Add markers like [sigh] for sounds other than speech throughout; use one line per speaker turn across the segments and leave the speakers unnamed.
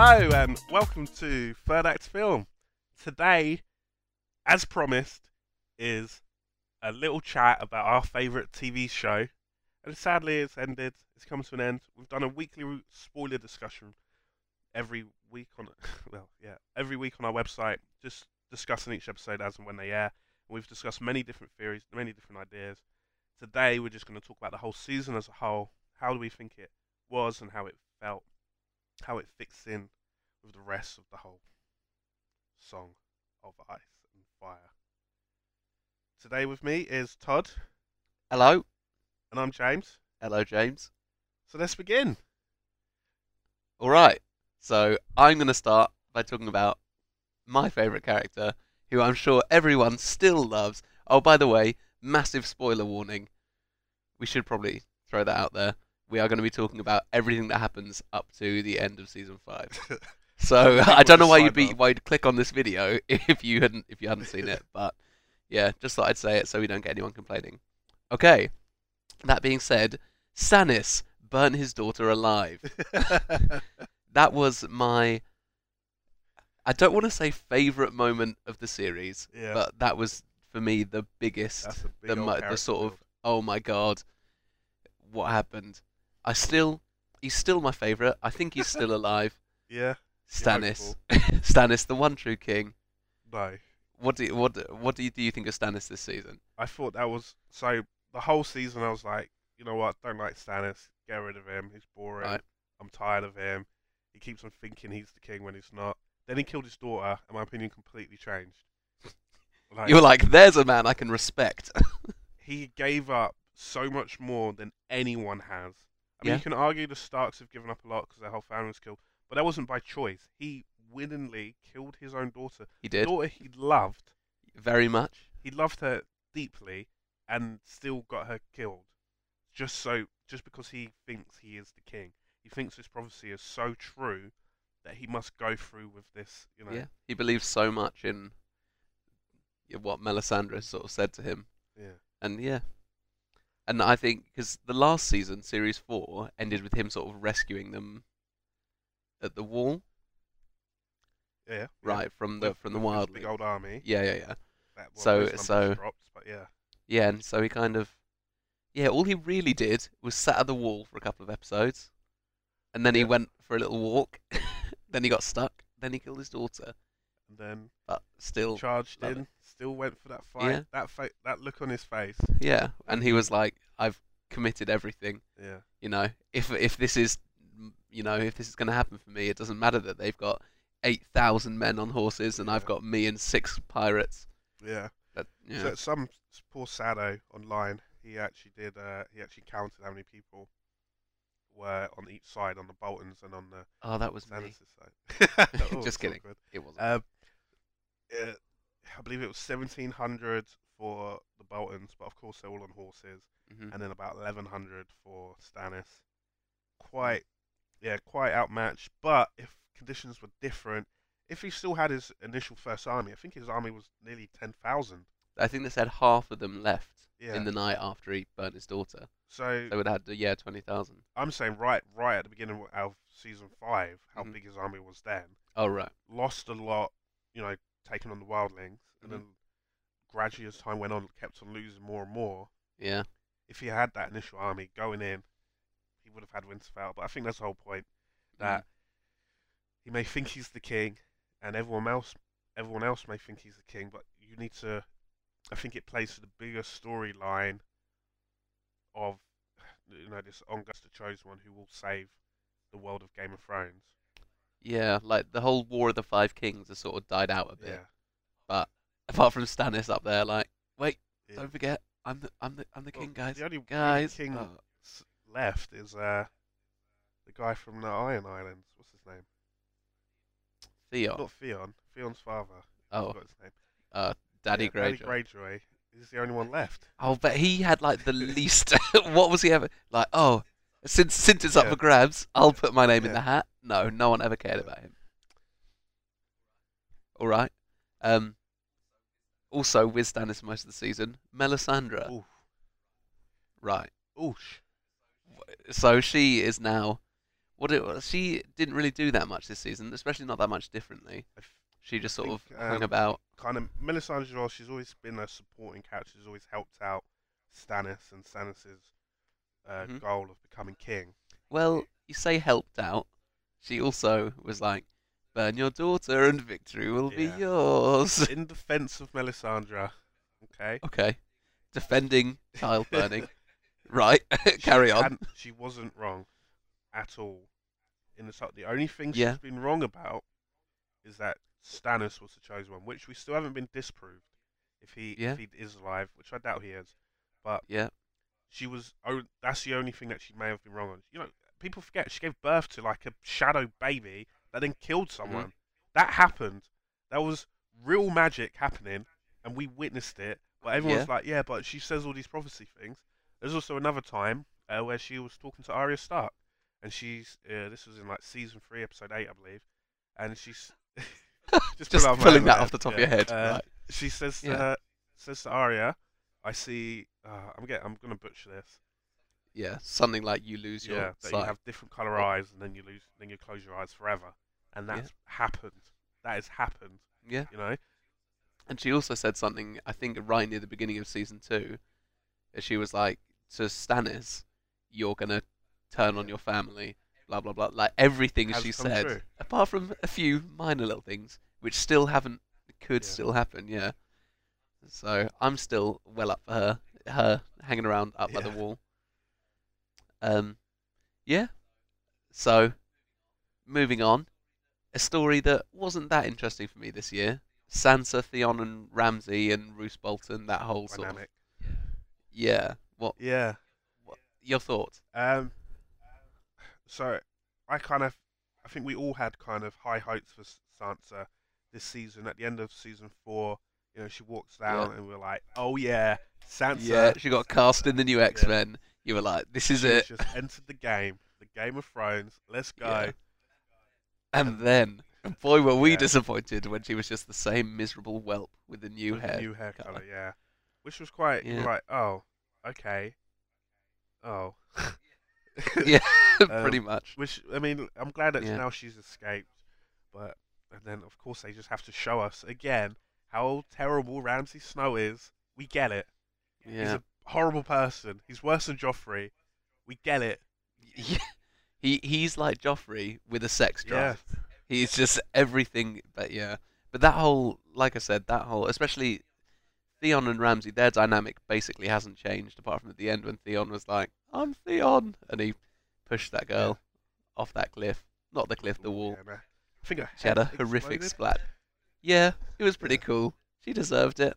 Hello and welcome to Third Act Film. Today, as promised, is a little chat about our favourite TV show. And sadly, it's ended. It's come to an end. We've done a weekly spoiler discussion every week on, [laughs] well, yeah, every week on our website, just discussing each episode as and when they air. And We've discussed many different theories, many different ideas. Today, we're just going to talk about the whole season as a whole. How do we think it was and how it felt, how it fits in with the rest of the whole song of ice and fire. Today with me is Todd,
Hello.
and I'm James.
Hello, James.
So let's begin.
All right. So I'm going to start by talking about my favourite character, who I'm sure everyone still loves. Oh, by the way, massive spoiler warning. We should probably throw that out there. We are going to be talking about everything that happens up to the end of season five. [laughs] So [laughs] I don't know why you'd be why you'd click on this video [laughs] if you hadn't if you hadn't seen it, but yeah, just thought I'd say it so we don't get anyone complaining. Okay. That being said, Stannis burnt his daughter alive. that was my I don't want to say favorite moment of the series,
yeah,
but that was for me the biggest
big
the the sort of oh my god what happened. I still he's still my favorite. I think he's still [laughs] alive.
yeah.
Stannis. [laughs] Stannis the one true king.
No,
What do you, what what do you, do you think of Stannis this season?
I thought that was so. The whole season, I was like, you know what? Don't like Stannis. Get rid of him. He's boring.
Right.
I'm tired of him. He keeps on thinking he's the king when he's not. Then he killed his daughter, and my opinion completely changed. [laughs] Like,
You're like, there's a man I can respect.
he gave up so much more than anyone has. I mean,
Yeah.
you can argue the Starks have given up a lot because their whole family was killed, but that wasn't by choice. He willingly killed his own daughter,
he
the
did
daughter he loved.
very much.
He loved her deeply, and still got her killed, just so, just because he thinks he is the king. He thinks this prophecy is so true that he must go through with this. You know,
Yeah, he believes so much in what Melisandre sort of said to him,
yeah,
and yeah, and I think because the last season, series four, ended with him sort of rescuing them at the wall,
yeah, yeah.
right from the
With-
from the wild.
big old army.
Yeah, yeah, yeah,
That,
So- so-
dropped, but yeah,
yeah, and so he kind of, yeah, all he really did was sat at the wall for a couple of episodes, and then he went for a little walk, [laughs] then he got stuck, then he killed his daughter,
and then
but still,
charged in, still went for that fight.
Yeah.
That fa- that look on his face.
yeah, and he was like, I've committed everything.
Yeah,
you know if if this is you know if this is going to happen for me it doesn't matter that they've got 8000 men on horses and I've got me and six pirates
yeah.
that yeah
So some poor sado online, he actually did. Uh, he actually counted how many people were on each side, on the Boltons and on the
oh that was me
Stannis' side. [laughs] [laughs] Oh,
Just kidding.
good.
it wasn't
Um, uh, I believe it was seventeen hundred for the Boltons, but of course they're all on horses,
Mhm.
and then about eleven hundred for Stannis. Quite, yeah, quite outmatched. But if conditions were different, if he still had his initial first army, I think his army was nearly ten thousand.
I think they said half of them left
Yeah.
in the night after he burnt his daughter
so
they would have had yeah 20000
I'm saying right, right at the beginning of season five, how
Mhm.
big his army was then.
oh right
Lost a lot, you know, taking on the wildlings, and
Mhm.
then gradually as time went on, kept on losing more and more.
yeah
If he had that initial army going in, he would have had Winterfell. But I think that's the whole point. That he may think he's the king, and everyone else, everyone else may think he's the king. But you need to. I think it plays to the bigger storyline of, you know, this Ongus the chosen one who will save the world of Game of Thrones.
Yeah like the whole war of the five kings has sort of died out a bit
Yeah.
but apart from Stannis up there like wait
yeah.
don't forget I'm the I'm the I'm the
Well,
king guys
The only,
guys
king
oh,
left is uh, the guy from the Iron Islands. What's his name?
Theon
Not Theon. Theon's father.
Oh
forgot his name.
uh Daddy
Yeah,
Greyjoy
Daddy Greyjoy. He's the only one left.
Oh, but he had like the least. [laughs] what was he ever like? Oh, since since it's up
Yeah.
for grabs, I'll put my name in the hat. No, no one ever cared
Yeah.
about him. All right. Um. Also, with Stannis most of the season, Melisandre.
Oof.
Right.
Oosh.
So she is now What it she didn't really do that much this season, especially not that much differently. She just sort of hung
um,
about.
kind of Melisandre as well. She's always been a supporting character. She's always helped out Stannis and Stannis's uh,
Mhm.
goal of becoming king.
Well, you say helped out. She also was like, "Burn your daughter, and victory will be yours." [laughs]
In defense of Melisandre, okay.
okay, defending child burning. [laughs] right, [laughs] carry on.
She wasn't wrong at all. In the the only thing
Yeah.
she's been wrong about is that Stannis was the chosen one, which we still haven't been disproved. If he
Yeah.
if he is alive, which I doubt he is, but
Yeah,
she was. Oh, that's the only thing that she may have been wrong on. You know, people forget she gave birth to like a shadow baby that then killed someone. That happened. That was real magic happening, and we witnessed it. But everyone's like, yeah, but she says all these prophecy things. There's also another time uh, where she was talking to Arya Stark, and she's uh, this was in like season three, episode eight, I believe, and she's [laughs] [laughs]
just,
it
pulling that off the top of your head.
Uh,
right.
She says to
Yeah.
her, says to Arya, "I see. Uh, I'm get. I'm gonna butcher this.
Yeah, something like you lose your
yeah, that
sight.
you have different color eyes, and then you lose, then you close your eyes forever, and
Yeah.
that's happened. That has happened.
Yeah,
You know.
and she also said something. I think right near the beginning of season two, that she was like to Stannis, "You're gonna turn on your family." Blah blah blah. Like everything she said,
true.
apart from a few minor little things, which still haven't, could
Yeah.
still happen. Yeah. So I'm still well up for her. Her hanging around up by the
Yeah.
wall. Um, yeah. So, moving on, a story that wasn't that interesting for me this year. Sansa, Theon, and Ramsay, and Roose Bolton. That whole sort of
Dynamic.
yeah. What
Yeah.
your thoughts?
Um. So, I kind of, I think we all had kind of high hopes for S- Sansa this season. At the end of season four, you know, she walks down,
Yeah.
and we're like, "Oh yeah, Sansa."
yeah, she got cast in the new X Men. You were like, this is
she's
it.
Just entered the game, the Game of Thrones. Let's go.
Yeah. And then, boy, were we
Yeah.
disappointed when she was just the same miserable whelp with the new
with the
hair.
new hair
colour.
color, yeah. Which was quite
Yeah.
like, oh, okay, oh. [laughs]
yeah, [laughs]
Um,
pretty much.
Which I mean, I'm glad that
Yeah.
now she's escaped, but and then of course they just have to show us again how terrible Ramsay Snow is. We get it.
Yeah.
He's a horrible person. He's worse than Joffrey. We get it. [laughs]
Yeah. He he's like Joffrey with a sex drive. Yeah. He's just everything but yeah. But that whole like I said, that whole especially Theon and Ramsay, their dynamic basically hasn't changed apart from at the end when Theon was like, I'm Theon and he pushed that girl off that cliff. Not the cliff, the wall.
Yeah. I think
She had a
head
horrific splat. Yeah, it was pretty cool. She deserved it.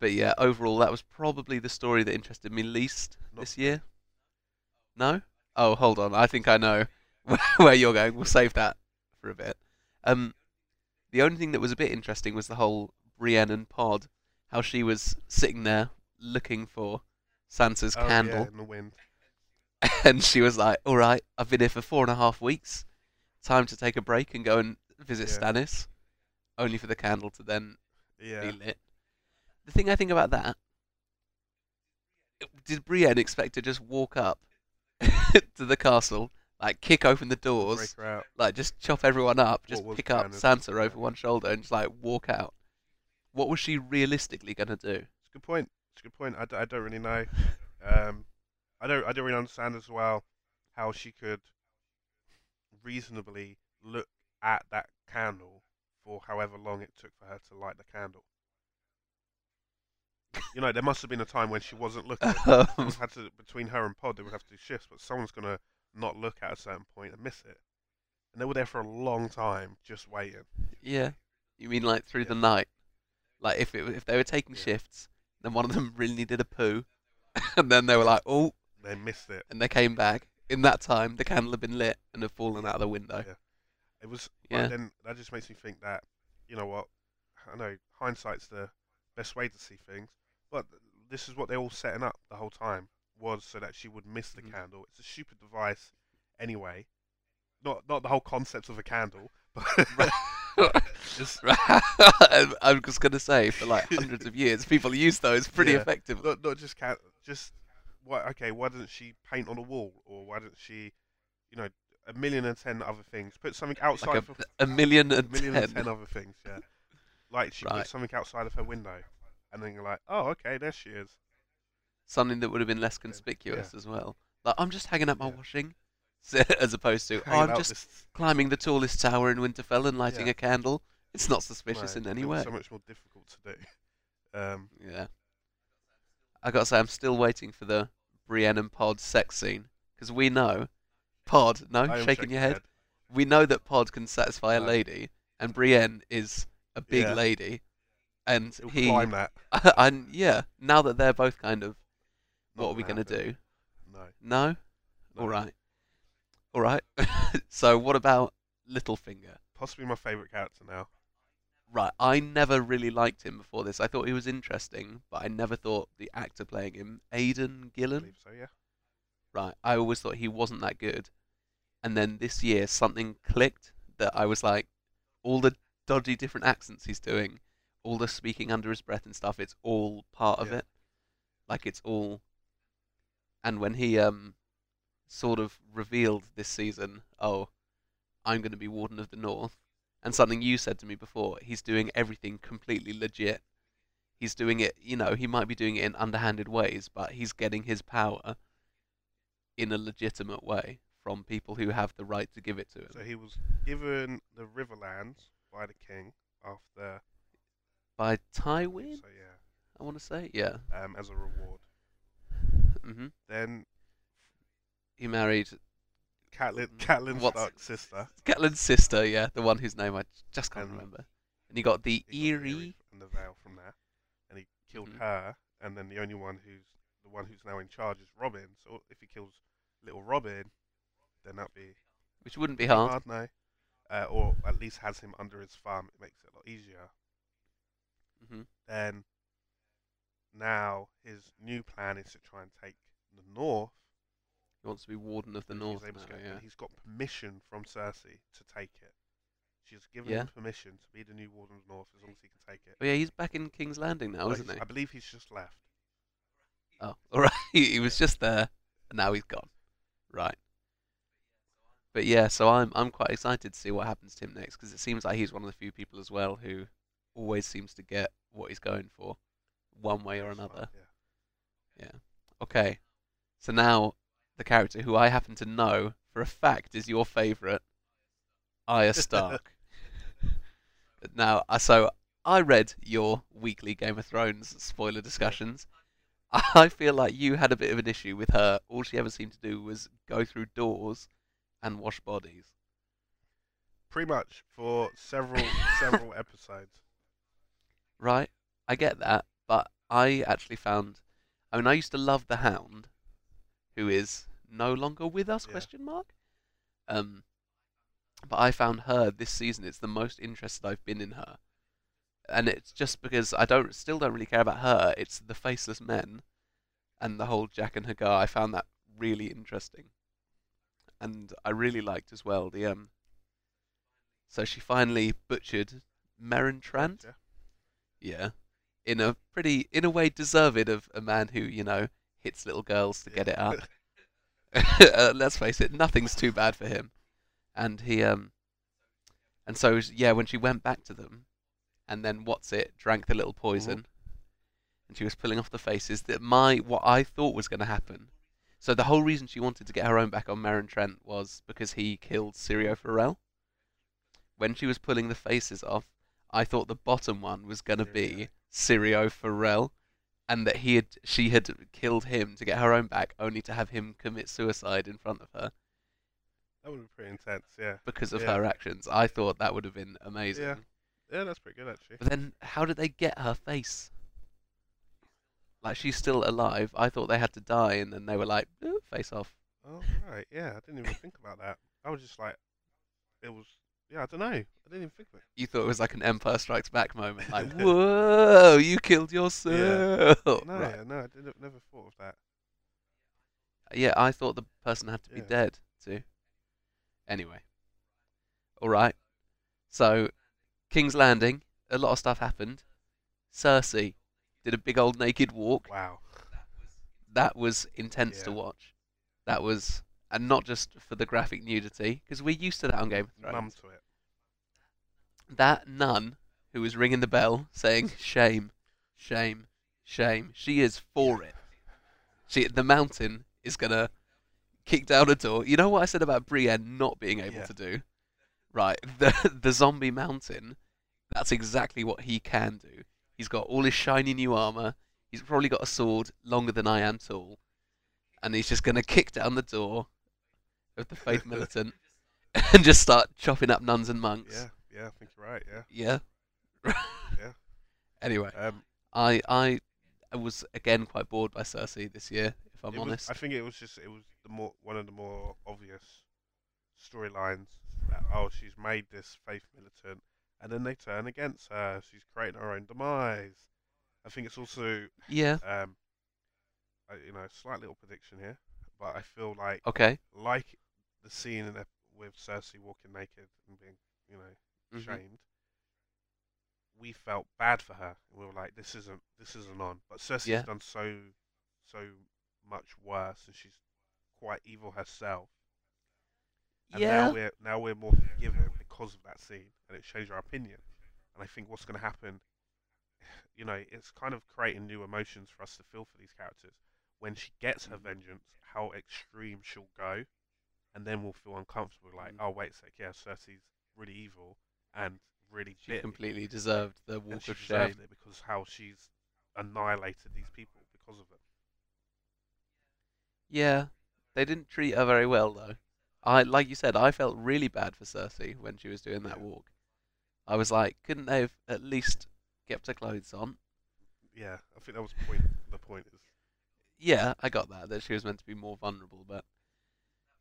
But yeah, overall, that was probably the story that interested me least
Not
this year. No? Oh, hold on. I think I know [laughs] where you're going. We'll save that for a bit. Um, the only thing that was a bit interesting was the whole Brienne and Pod, how she was sitting there looking for Sansa's
Oh,
candle,
yeah, in the wind. [laughs]
and she was like, "All right, I've been here for four and a half weeks. Time to take a break and go and visit
Yeah.
Stannis." Only for the candle to then
Yeah.
be lit. The thing I think about that, did Brienne expect to just walk up [laughs] to the castle, like kick open the doors,
Break her out.
like just chop everyone up, just pick up Sansa over one shoulder and just like walk out? What was she realistically gonna do?
It's a good point. It's a good point. I, d- I don't really know. Um, I don't I don't really understand as well how she could reasonably look at that candle for however long it took for her to light the candle. You know, there must have been a time when she wasn't looking. [laughs]
Um,
had to between her and Pod, they would have to do shifts, but someone's gonna not look at a certain point and miss it. And they were there for a long time, just waiting.
yeah, you mean like through the night? Like if it, if they were taking
Yeah.
shifts, then one of them really needed a poo, [laughs] and then they were like, "Oh,"
They missed it.
and they came back. In that time, the candle had been lit and had fallen out of the window.
Yeah. It was.
Yeah.
But then that just makes me think that, you know what? I know hindsight's the best way to see things, but this is what they're all setting up the whole time was so that she would miss the
Mhm.
candle. It's a stupid device, anyway. Not not the whole concept of a candle, [laughs] but [laughs] just [laughs]
I'm I'm just gonna say, for like hundreds of years, people use those pretty
Yeah.
effectively.
not not just can just why okay why doesn't she paint on a wall or why doesn't she you know a million and ten other things. Put something outside
Like a, a million
a million
ten.
and ten other things. Yeah, like she
Right.
put something outside of her window, and then you're like, oh, okay, there she is.
Something that would have been less
Yeah.
conspicuous as well. Like I'm just hanging up my
Yeah.
washing, [laughs] as opposed to oh, I'm just
this-
climbing the tallest tower in Winterfell and lighting
Yeah.
a candle. It's not suspicious
no,
in any way.
So much more difficult to do. [laughs] Um,
Yeah. I gotta say, I'm still waiting for the Brienne and Pod sex scene because we know Pod. No,
am
shaking your head. We know that Pod can satisfy a lady, and Brienne is a big
Yeah.
lady, and
He'll
he.
climb that. [laughs]
and yeah, now that they're both kind of,
Not
what are we gonna
happen.
do?
No.
No.
no.
All right. All right. [laughs] so what about Littlefinger?
Possibly my favourite character now.
Right, I never really liked him before this. I thought he was interesting, but I never thought the actor playing him, Aidan
I
Gillen.
believe so. Yeah.
Right, I always thought he wasn't that good. And then this year, something clicked that I was like, all the dodgy different accents he's doing, all the speaking under his breath and stuff, it's all part of
Yeah.
it. Like it's all. And when he um, sort of revealed this season, oh, I'm going to be Warden of the North, and something you said to me before, he's doing everything completely legit. He's doing it, you know, he might be doing it in underhanded ways, but he's getting his power in a legitimate way from people who have the right to give it to him.
So he was given the Riverlands by the king after.
By Tywin,
So yeah,
I want to say, yeah.
um, as a reward.
hmm
Then
He married
Catelyn,
Mm,
Catelyn
what's-
Stark's sister.
Catelyn's sister, yeah, the one whose name I just can't remember. And he got the
He got the
Eyrie.
and the Vale from that, and he killed
Mhm.
her. And then the only one who's the one who's now in charge is Robin. So if he kills little Robin, then that'd be
which wouldn't be
too
hard.
no. Uh, or at least has him under his thumb. It makes it a lot easier.
hmm
Then now his new plan is to try and take the north.
He wants to be Warden of the North
he's
now,
go-
yeah.
He's got permission from Cersei to take it. She's given
Yeah.
him permission to be the new Warden of the North as long as he can take it.
Oh yeah, he's back in King's Landing now,
Well,
isn't he?
I believe he's just left.
Oh, [laughs] all right. he was just there, and now he's gone. Right. But yeah, so I'm I'm quite excited to see what happens to him next because it seems like he's one of the few people as well who always seems to get what he's going for, one way or another.
Yeah.
Okay. So now the character who I happen to know for a fact is your favourite, Arya [laughs] Stark. now, uh, so I read your weekly Game of Thrones spoiler discussions. [laughs] I feel like you had a bit of an issue with her. All she ever seemed to do was go through doors and wash bodies.
Pretty much for several [laughs] several episodes.
Right? I get that, but I actually found I mean I used to love the Hound, who is no longer with us,
Yeah.
question mark. Um but I found her this season it's the most interested I've been in her. And it's just because I don't still don't really care about her, it's the faceless men and the whole Jaqen H'ghar. I found that really interesting. And I really liked as well the um so she finally butchered Meryn Trant.
Yeah.
Yeah. In a pretty, in a way, deserved of a man who, you know, hits little girls to get it up. [laughs] [laughs] uh, let's face it, nothing's too bad for him. And he, um, and so, yeah, when she went back to them, and then what's it, drank the little poison, and she was pulling off the faces, that my, what I thought was going to happen. So the whole reason she wanted to get her own back on Meryn Trant was because he killed Syrio Forel. When she was pulling the faces off, I thought the bottom one was going to be Syrio Forel, and that he had she had killed him to get her own back, only to have him commit suicide in front of her
That would be pretty intense. Yeah.
because of
Yeah.
her actions. I thought that would have been amazing.
Yeah. Yeah, that's pretty good actually.
But then, how did they get her face? Like she's still alive. I thought they had to die, and then they were like, "Eh, face off.
Oh right, yeah. I didn't even think about that. I was just like, it was. Yeah, I don't know. I didn't even think of it.
You thought it was like an Empire Strikes Back moment, like, [laughs] "Whoa, you killed yourself."
No,
Right.
no, I didn't, never thought of that.
Yeah, I thought the person had to be
Yeah.
dead too. Anyway. Alright. So, King's Landing, a lot of stuff happened. Cersei did a big old naked walk.
Wow.
That was intense to watch. That was and not just for the graphic nudity, because we're used to that on Game of Thrones.
To it.
That nun who was ringing the bell saying shame, shame, shame. She is for it. She the mountain is gonna kick down a door. You know what I said about Brienne not being able
Yeah.
to do? Right, [laughs] the the zombie mountain. That's exactly what he can do. He's got all his shiny new armor. He's probably got a sword longer than I am tall, and he's just gonna kick down the door of the Faith [laughs] Militant and just start chopping up nuns and monks.
Yeah, yeah, I think you're right. Yeah.
Yeah.
Yeah. [laughs]
Anyway,
Um,
I I I was again quite bored by Cersei this year, if I'm
it was-
honest.
I think it was just it was the more one of the more obvious storylines that oh she's made this faith militant and then they turn against her. She's creating her own demise. I think it's also
Yeah.
um, a, you know, slight little prediction here, but I feel like
Okay.
like the scene in the, with Cersei walking naked and being you know
Mhm.
shamed. We felt bad for her. We were like, "This isn't, this isn't on." But Cersei's
Yeah.
done so, so much worse, and she's quite evil herself. And
Yeah.
now we're now we're more forgiving because of that scene, and it changed our opinion. And I think what's going to happen, you know, it's kind of creating new emotions for us to feel for these characters. When she gets her
Mhm.
vengeance, how extreme she'll go, and then we'll feel uncomfortable. Like,
Mhm.
oh wait a sec, yeah, Cersei's really evil and really
She
bitter,
completely deserved the
and
walk
she
of shame.
it because how she's annihilated these people because of it.
Yeah. They didn't treat her very well though. I like you said, I felt really bad for Cersei when she was doing that walk. I was like, couldn't they have at least kept her clothes on?
Yeah, I think that was the point. the point is,
Yeah, I got that that she was meant to be more vulnerable, but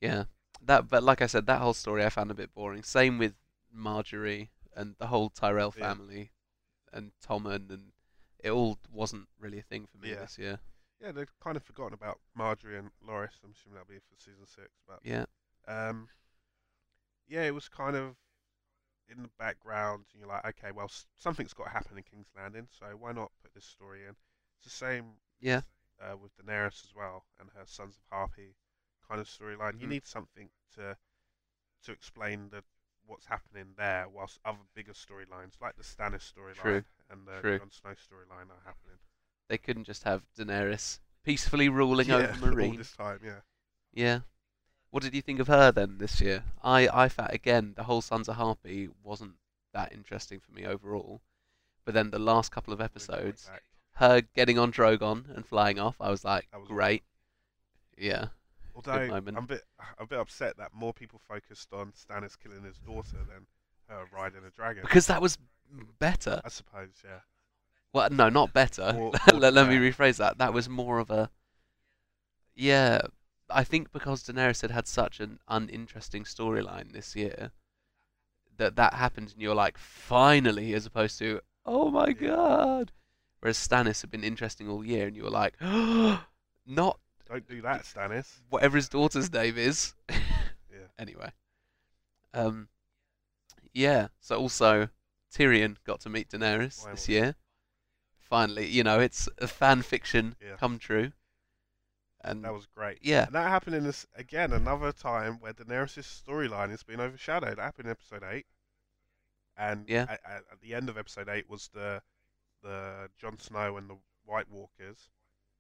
yeah, that. But like I said, that whole story I found a bit boring. Same with Margaery and the whole Tyrell
Yeah.
family and Tommen, and it all wasn't really a thing for me
Yeah.
this year.
yeah, they've kind of forgotten about Margaery and Loras. I'm assuming that'll be for season six, but
Yeah,
Um, yeah, it was kind of in the background, and you're like, okay, well, something's got to happen in King's Landing, so why not put this story in? It's the same
yeah,
uh, with Daenerys as well, and her Sons of Harpy kind of storyline. You
Mhm.
need something to to explain the what's happening there, whilst other bigger storylines like the Stannis storyline and the
true.
Jon Snow storyline are happening.
they couldn't just have Daenerys peacefully ruling
yeah,
over [laughs]
all this time, yeah.
Yeah. What did you think of her then this year? I I felt again the whole Sons of Harpy wasn't that interesting for me overall, but then the last couple of
Really got me
episodes. her getting on Drogon and flying off, I was like,
was
great. Yeah.
Although. I'm a bit, I'm a bit upset that more people focused on Stannis killing his daughter than her riding a dragon.
Because that was better.
I suppose, yeah.
Well, no, not better. [laughs] Let, let me rephrase that. That was more of a. Yeah. I think because Daenerys had had such an uninteresting storyline this year, that that happened and you're like, finally, as opposed to, oh my god. Whereas Stannis had been interesting all year and you were like, [gasps] not
Don't do that, Stannis.
whatever his daughter's name is. [laughs]
Yeah.
Anyway. Um yeah, so also Tyrion got to meet Daenerys this year. Finally, you know, it's a fan fiction
Yeah.
come true. And
That was great.
yeah,
And that happened in this again another time where Daenerys' storyline has been overshadowed. That happened in episode eight, and
Yeah.
at, at, the end of episode eight was the the Jon Snow and the White Walkers.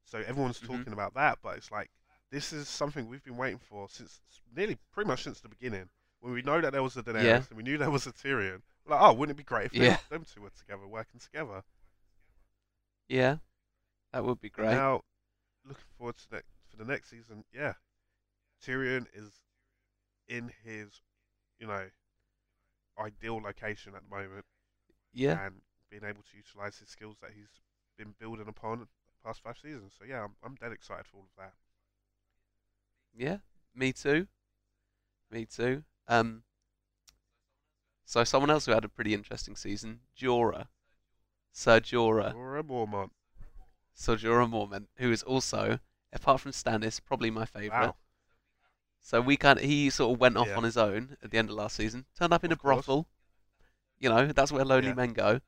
So everyone's
Mhm.
talking about that, but it's like this is something we've been waiting for since nearly pretty much since the beginning. When we know that there was a Daenerys
Yeah.
and we knew there was a Tyrion, like, oh, wouldn't it be great if
Yeah.
them two were together, working together?
yeah. That would be great.
Now, looking forward to for the next season. Yeah, Tyrion is in his, you know, ideal location at the moment,
yeah.
and being able to utilize his skills that he's been building upon the past five seasons. So yeah, I'm, I'm dead excited for all of that.
Yeah. Me too. Me too. Um so someone else who had a pretty interesting season, Jorah. Sir Jorah.
Jorah Mormont.
Sir Jorah Mormont, who is also, apart from Stannis, probably my favourite.
Wow.
So we kind of, he sort of went off
Yeah.
on his own at the end of last season. Turned up in
Of
a
course.
brothel. You know, that's where lonely
Yeah.
men go.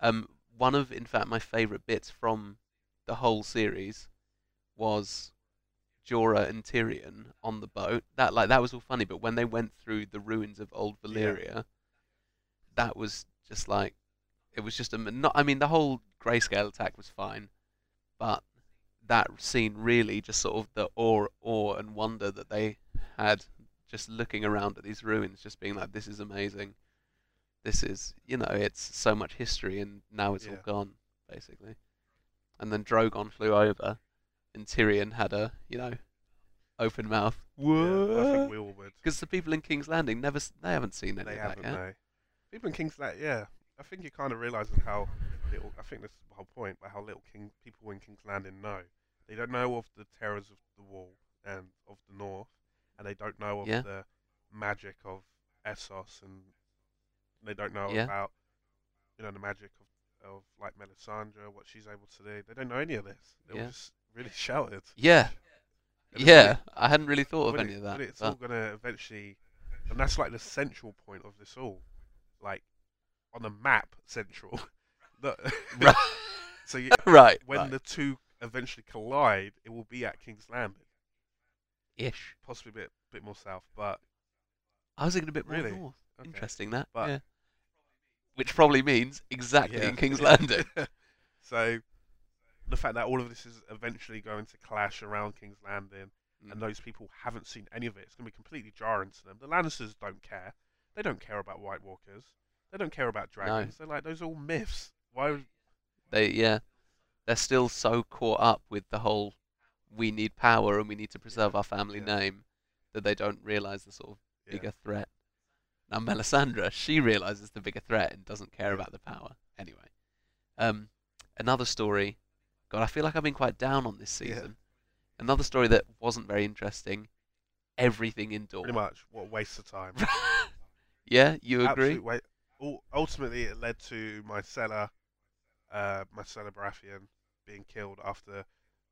Um, one of, in fact, my favourite bits from the whole series was Jorah and Tyrion on the boat, that like that was all funny. But when they went through the ruins of old Valyria, that was just like it was just a mon- not. I mean, the whole grayscale attack was fine, but that scene really just sort of the awe, awe and wonder that they had just looking around at these ruins, just being like, "This is amazing. This is, you know, it's so much history, and now it's all gone, basically." And then Drogon flew over, and Tyrion had a, you know, open mouth.
Yeah, I think we all would.
Because the people in King's Landing never, they haven't seen any
They
of that
haven't,
yet.
no. People in King's Landing, yeah. I think you're kind of realizing how little. I think that's the whole point, but how little King people in King's Landing know. They don't know of the terrors of the Wall and of the North, and they don't know of
Yeah.
the magic of Essos, and they don't know
Yeah.
about you know the magic of of like Melisandre, what she's able to do. They don't know any of this. They
Yeah.
were just really shouted.
Yeah,
And
yeah.
really-
I hadn't really thought of any
it-
of that.
when it's
but-
all gonna eventually, and that's like the central point of this all, like on the map central. [laughs]
Right. [laughs]
so you, [laughs]
right.
when
right.
the two eventually collide, it will be at King's Landing,
ish.
possibly a bit bit more south, but
I was thinking a bit more
Really?
north.
okay.
Interesting that.
But-
yeah. Which probably means exactly
Yeah.
in King's [laughs] Landing.
so the fact that all of this is eventually going to clash around King's Landing,
Mm.
and those people haven't seen any of it, it's going to be completely jarring to them. The Lannisters don't care. They don't care about White Walkers. They don't care about dragons. They're like those are all myths. Why? Would,
They yeah, they're still so caught up with the whole we need power and we need to preserve our family
Yeah.
name that they don't realise the sort of
yeah.
bigger threat. Now Melisandre, she realizes the bigger threat and doesn't care
Yeah.
about the power. Anyway, um, another story. God, I feel like I've been quite down on this
Yeah.
season. Another story that wasn't very interesting. Everything in Dorne.
Pretty much. What a waste of time. [laughs]
yeah, you agree?
Wa- ultimately, it led to Myrcella, uh, Myrcella Baratheon being killed after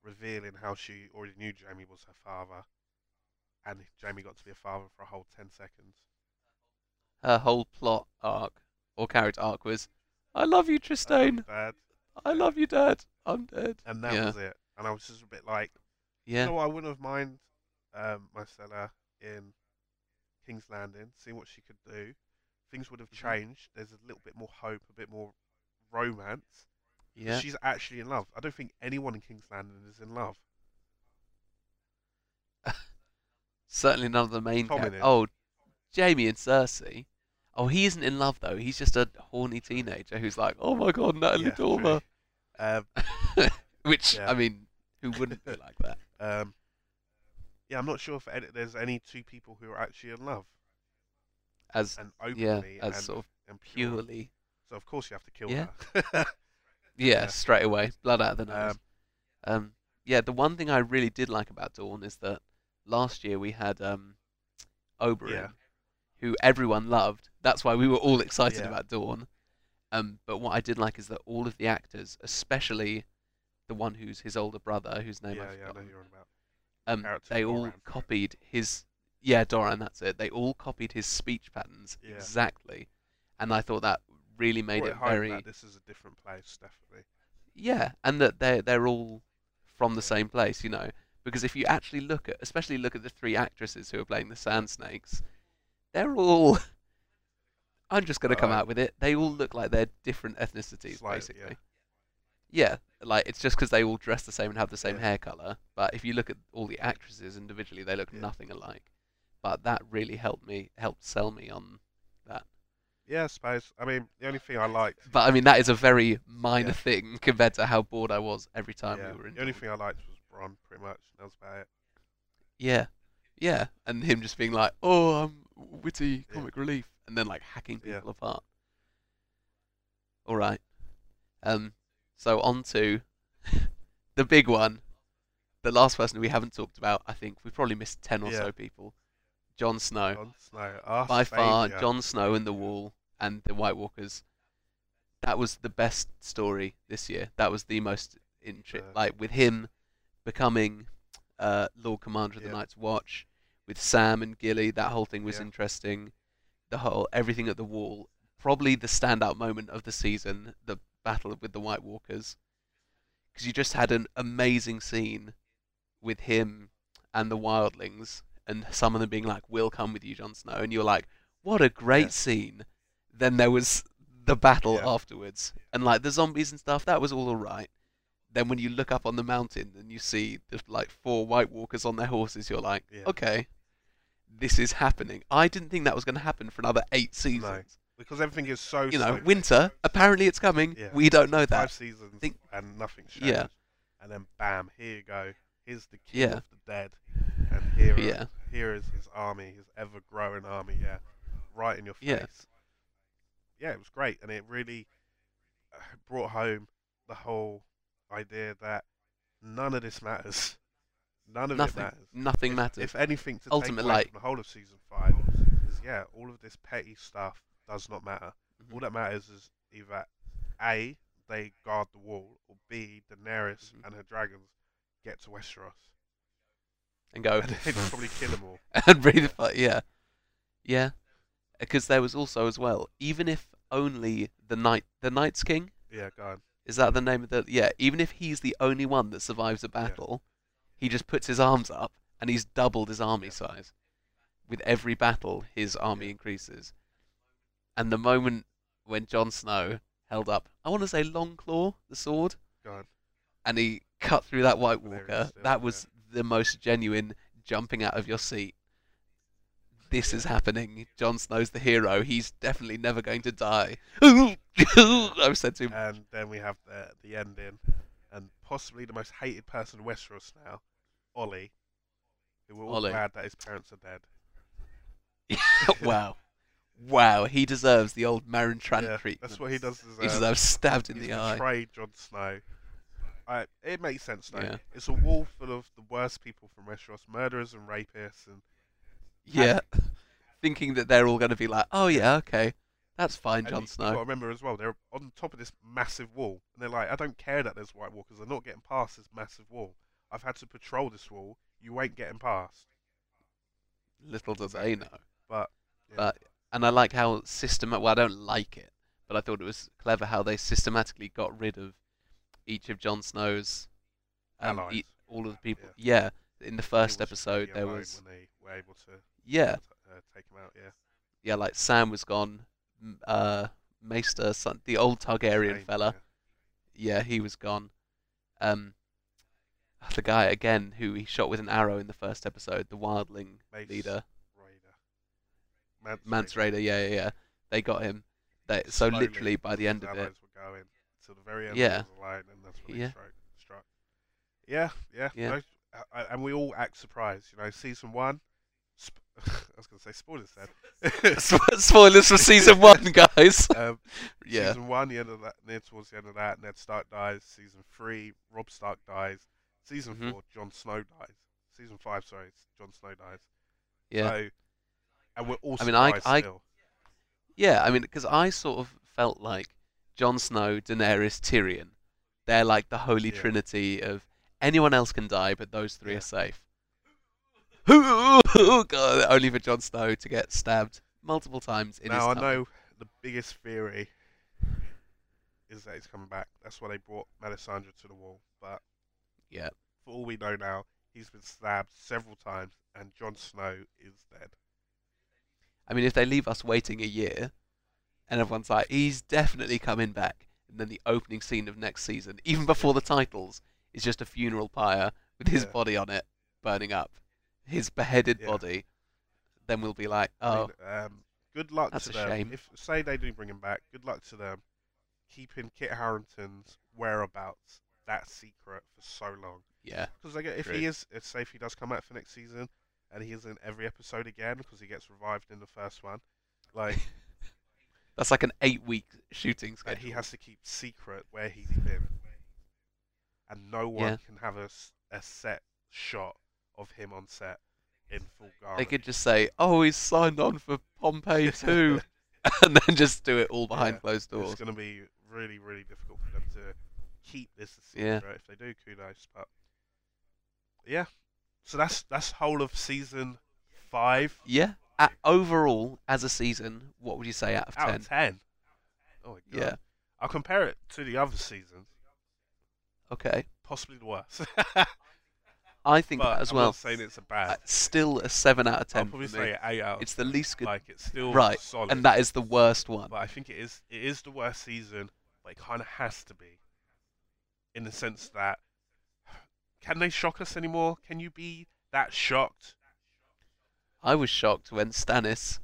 revealing how she already knew Jaime was her father, and Jaime got to be a father for a whole ten seconds.
Her whole plot arc or character arc was, "I love you, Trystane.
Dad,
I love you, Dad. I'm dead."
and that
Yeah.
was it. And I was just a bit like,
Yeah,
no, I wouldn't have mind um, Myrcella in King's Landing, seeing what she could do. Things would have
Mhm.
changed. There's a little bit more hope, a bit more romance.
yeah.
She's actually in love. I don't think anyone in King's Landing is in love. [laughs]
Certainly none of the main characters. Oh, Jaime and Cersei. Oh, he isn't in love though. He's just a horny teenager who's like, "Oh my God, Natalie
Yeah.
Dormer."
Um, [laughs]
Which
Yeah.
I mean, who wouldn't be like that? [laughs]
um, yeah, I'm not sure if any, there's any two people who are actually in love
As
and
yeah, as
and,
sort of
and pure.
purely,
So of course you have to kill
Yeah.
her. [laughs]
yeah,
Yeah.
straight away, blood out of the nose.
Um,
Um, yeah, the one thing I really did like about Dorne is that last year we had um, Oberyn,
Yeah.
who everyone loved. That's why we were all excited
Yeah.
about Dorne. Um, but what I did like is that all of the actors, especially the one who's his older brother, whose name
yeah,
I've
yeah, I know
forgotten,
who you're about.
um, they all
Doran.
copied his. Yeah, Doran, that's it. They all copied his speech patterns
Yeah.
exactly, and I thought that really made it
home
very.
that this is a different place, definitely.
Yeah, and that they they're all from the same place, you know. Because if you actually look at, especially look at the three actresses who are playing the Sand Snakes, they're all. [laughs] I'm just going to come
Uh,
out with it. They all look like they're different ethnicities,
Slightly,
basically. Yeah, like it's just because they all dress the same and have the same
Yeah.
hair color. But if you look at all the actresses individually, they look
Yeah.
nothing alike. But that really helped me, helped sell me on that.
Yeah, I suppose. I mean, the only thing I liked,
But I mean, that is a very minor
Yeah.
thing compared to how bored I was every time
yeah,
we were in.
the only thing I liked was Bronn, pretty much. That was about it.
Yeah, yeah, and him just being like, "Oh, I'm witty
Yeah.
comic relief," and then like hacking
Yeah.
people apart. All right, um, so on to [laughs] the big one, the last person we haven't talked about. I think we probably missed ten or
Yeah.
so people. Jon Snow,
Jon Snow,
by far. Jon Snow and the Wall and the White Walkers. That was the best story this year. That was the most intri-
Uh,
like with him becoming uh, Lord Commander of the
Yeah.
Night's Watch, with Sam and Gilly. That whole thing was
Yeah.
interesting. The whole everything at the Wall. Probably the standout moment of the season, the battle with the White Walkers, because you just had an amazing scene with him and the wildlings, and some of them being like, "We'll come with you, Jon Snow," and you're like, "What a great
Yeah.
scene!" Then there was the battle
Yeah.
afterwards, and like the zombies and stuff. That was all alright. Then when you look up on the mountain and you see the like four White Walkers on their horses, you're like,
Yeah.
"Okay, this is happening." I didn't think that was going to happen for another eight seasons.
because everything is so
You know, winter. Apparently, it's coming.
Yeah.
We don't know that.
five seasons
Think-
and nothing changed.
Yeah.
And then bam, here you go. Here's the king
Yeah.
of the dead, and here,
Yeah.
here is his army, his ever-growing army. Yeah, right in your face.
Yeah.
Yeah, it was great, and it really uh, brought home the whole idea that none of this matters. None of
Nothing.
it matters.
Nothing
if,
matters.
If anything to
Ultimate
take away from the whole of season five is yeah, all of this petty stuff does not matter.
Mhm.
All that matters is either A, they guard the wall, or B, Daenerys
Mhm.
and her dragons get to Westeros.
and go
And [laughs] they'd probably kill them all. [laughs]
and breathe. Yeah, yeah. Because there was also as well, even if only the night, the Night's King,
Yeah, go on.
is that the name of the? Yeah, even if he's the only one that survives a battle, he just puts his arms up and he's doubled his army
Yeah.
size. With every battle, his army
Yeah.
increases. And the moment when Jon Snow held up, I want to say Longclaw, the sword,
Go on.
and he cut through that White Walker,
still,
that was the most genuine jumping out of your seat. This is happening. Jon Snow's the hero. He's definitely never going to die. [laughs] I've said to him,
And then we have the the ending, and possibly the most hated person in Westeros now, Olly, who we're all
Olly.
glad that his parents are dead. [laughs]
wow. Wow, he deserves the old Meryn
Yeah,
treatment.
that's what he does deserve.
He deserves stabbed in
He's
the eye.
betrayed Jon Snow. I, it makes sense though.
Yeah.
It's a wall full of the worst people from Westeros, murderers and rapists, and
Yeah. Thinking that they're all going to be like, oh yeah, okay. That's fine, Jon
you, You've got to
Snow.
remember as well, they're on top of this massive wall, and they're like, I don't care that there's White Walkers. They're not getting past this massive wall. I've had to patrol this wall. You ain't getting past.
Little does they know.
But yeah,
But and I like how system. Well, I don't like it, but I thought it was clever how they systematically got rid of each of Jon Snow's um,
Allies.
e- all of the people. Yeah, in the first episode there was
when they were able to
yeah
uh, take him out. Yeah,
yeah like Sam was gone, uh Maester Aemon, the old Targaryen
Shane,
fella. Yeah, he was gone. Um, the guy again who he shot with an arrow in the first episode, the wildling
Mace
leader,
Rayder. Mance,
Mance
Rayder.
Rayder. Yeah, yeah, yeah. They got him. They, so
Slowly,
literally by the end of it,
were going the very end
Yeah.
of the line, and that's when
Yeah.
he struck. struck. Yeah, yeah,
Yeah.
no, uh, uh, and we all act surprised. You know, season one. [laughs] I was going to say spoilers then. [laughs]
Spoilers for season [laughs] one, guys.
um,
yeah,
Season one, the end of that, near towards the end of that, Ned Stark dies. Season three, Robb Stark dies. Season
Mhm.
four, Jon Snow dies. Season five, sorry, Jon Snow dies.
yeah,
So, and we're all
I mean, I- I-
still.
yeah. I mean, because I sort of felt like Jon Snow, Daenerys, Tyrion. They're like the holy
Yeah.
trinity of anyone else can die, but those three
Yeah.
are safe. God, only for Jon Snow to get stabbed multiple times in
now I
his tummy.
know the biggest theory is that he's coming back. That's why they brought Melisandre to the wall. But
Yeah.
for all we know now, he's been stabbed several times, and Jon Snow is dead.
I mean, if they leave us waiting a year, and everyone's like, he's definitely coming back, and then the opening scene of next season, even before the titles, is just a funeral pyre with his
Yeah.
body on it, burning up, his beheaded
Yeah.
body, then we'll be like, oh,
um, good luck
that's
to
a
them.
shame.
If say they do bring him back, good luck to them. Keeping Kit Harington's whereabouts that secret for so long.
yeah,
Because if
True.
he is, if say if he does come out for next season, and he is in every episode again because he gets revived in the first one, like [laughs]
that's like an eight-week shooting schedule.
he has to keep secret where he's been, and no one
Yeah.
can have a, a set shot of him on set in full garment.
They could just say, oh, he's signed on for Pompeii [laughs] too, [laughs] and then just do it all behind
Yeah,
closed doors.
It's going to be really, really difficult for them to keep this a
Yeah.
secret. If they do, kudos. But yeah, so that's that's whole of season five
Yeah. A overall, as a season, what would you say out of
out
ten?
of ten. Oh my god!
Yeah.
I'll compare it to the other seasons.
Okay.
Possibly the worst. [laughs]
I think
but
that as
I'm
well.
not saying it's a bad.
Uh, still a seven out of
I'll
ten
probably
for me.
say eight out.
It's the least good.
Like it's still
right,
solid.
and that is the worst one.
But I think it is it is the worst season, but it kind of has to be, in the sense that can they shock us anymore? Can you be that shocked?
I was shocked when Stannis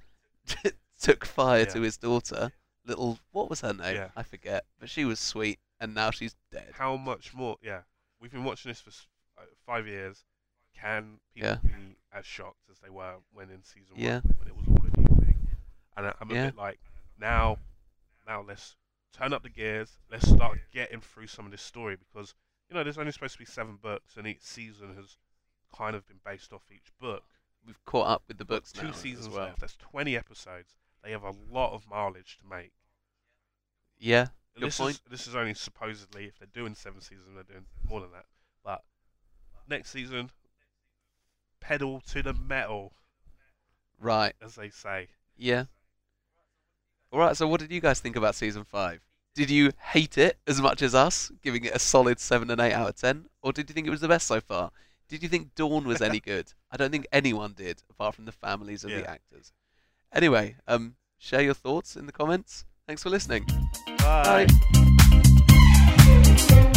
[laughs] took fire
Yeah.
to his daughter. Little, what was her name?
Yeah.
I forget. But she was sweet, and now she's dead.
How much more? Yeah, we've been watching this for Uh, five years. Can people
Yeah.
be as shocked as they were when in season
Yeah.
one when it was all a new thing? And I, I'm a
Yeah.
bit like now, now let's turn up the gears. Let's start getting through some of this story because you know there's only supposed to be seven books, and each season has kind of been based off each book.
We've caught up with the books
two seasons
well.
left. That's 20 episodes. They have a lot of mileage to make.
Yeah, Good
this
point.
is this is only supposedly if they're doing seven seasons, they're doing more than that. But next season, pedal to the metal,
right.
as they say.
Yeah. All right. So, what did you guys think about season five? Did you hate it as much as us, giving it a solid seven and eight out of ten, or did you think it was the best so far? Did you think Dorne was any [laughs] good? I don't think anyone did, apart from the families of the
Yeah.
actors. Anyway, um, share your thoughts in the comments. Thanks for listening.
Bye.
Bye.